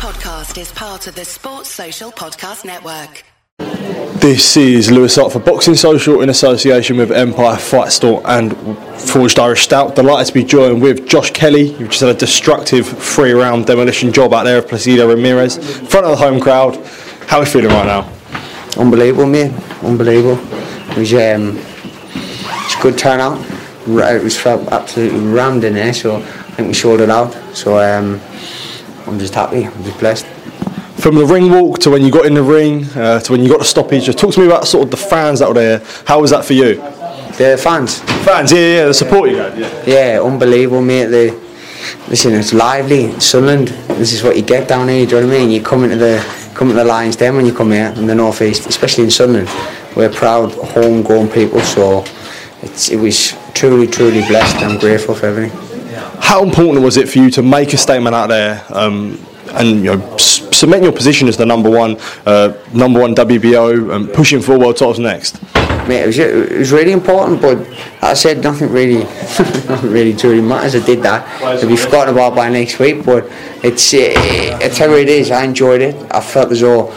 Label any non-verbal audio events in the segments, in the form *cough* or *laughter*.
podcast is part of the Sports Social Podcast Network. This is Louis Hart for Boxing Social in association with Empire Fight Store and Forged Irish Stout. Delighted to be joined with Josh Kelly, who just had a destructive three round demolition job out there of Placido Ramirez. In front of the home crowd. How are you feeling right now? Unbelievable, mate. Unbelievable. It was, um, it's a good turnout. Ra- It was felt absolutely rammed in there, so I think we showed it out. So um, I'm just happy. I'm just blessed. From the ring walk to when you got in the ring uh, to when you got the stoppage, just talk to me about sort of the fans that were there. How was that for you? The fans, Fans, yeah, yeah, the support you had, yeah. yeah, unbelievable, mate. The, listen, it's lively. It's Sunderland. This is what you get down here. Do you know what I mean? You come into the come into the Lions Den when you come here in the North East, especially in Sunderland. We're proud, homegrown people. So it's, it was truly, truly blessed. I'm grateful for everything. How important was it for you to make a statement out there um, and you know s- cement your position as the number one, uh, number one WBO and pushing for world titles next? Mate, it was, it was really important, but I said nothing really, *laughs* nothing really truly matters. I did that. It'll be forgotten about by next week, but it's, uh, it's how it is. I enjoyed it. I felt as though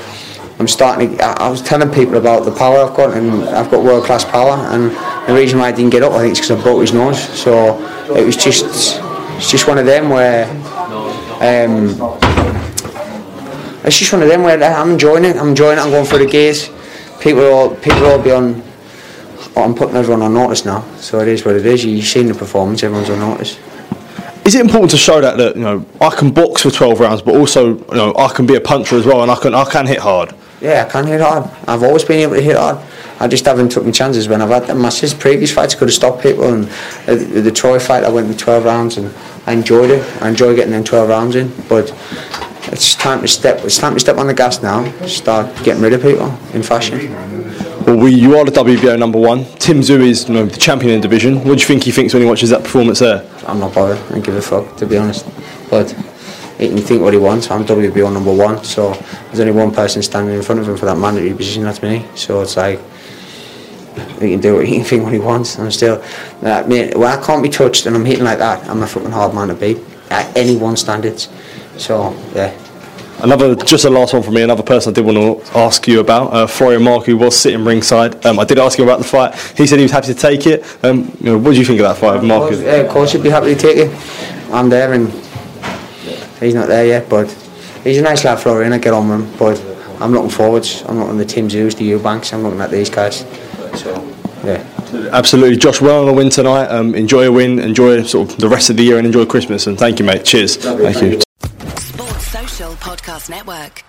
I'm starting to, I I was telling people about the power I've got, and I've got world class power, and the reason why I didn't get up, I think, is because I broke his nose. So it was just, it's just one of them where, um, it's just one of them where I'm enjoying it. I'm enjoying it. I'm going for the gaze. People all, people all be on. I'm putting everyone on notice now, so it is what it is. You've seen the performance. Everyone's on notice. Is it important to show that that you know I can box for 12 rounds, but also you know I can be a puncher as well, and I can I can hit hard. Yeah, I can hit hard. I've always been able to hit hard. I just haven't took my chances when I've had them. My previous fights could have stopped people, and uh, the, the Troy fight I went with 12 rounds, and I enjoyed it. I enjoy getting them 12 rounds in, but it's time to step. It's time to step on the gas now. Start getting rid of people in fashion. Well, we, you are the WBO number one. Tim Tszyu is you know, the champion in the division. What do you think he thinks when he watches that performance there? I'm not bothered. I don't give a fuck, to be honest. But he can think what he wants. I'm WBO number one, so there's only one person standing in front of him for that mandatory position. That's me. So it's like he can do it. He can think what he wants. I'm still, uh, mate, when I can't be touched and I'm hitting like that, I'm a fucking hard man to beat at anyone's standards. So yeah. Another, just a last one from me. Another person I did want to ask you about, uh, Florian Marku, who was sitting ringside. Um, I did ask him about the fight. He said he was happy to take it. Um, you know, what do you think of that fight, Of Mark? course, yeah, of course, he'd be happy to take it. I'm there and he's not there yet, but he's a nice lad, Florian. I get on with him, but I'm looking forwards. I'm looking at the Tim Tszyus, the Eubanks. I'm looking at these guys. So, yeah. Absolutely, Josh. Well on a win tonight. Um, enjoy a win. Enjoy sort of the rest of the year and enjoy Christmas. And thank you, mate. Cheers. Thank you. Sports Social Podcast Network.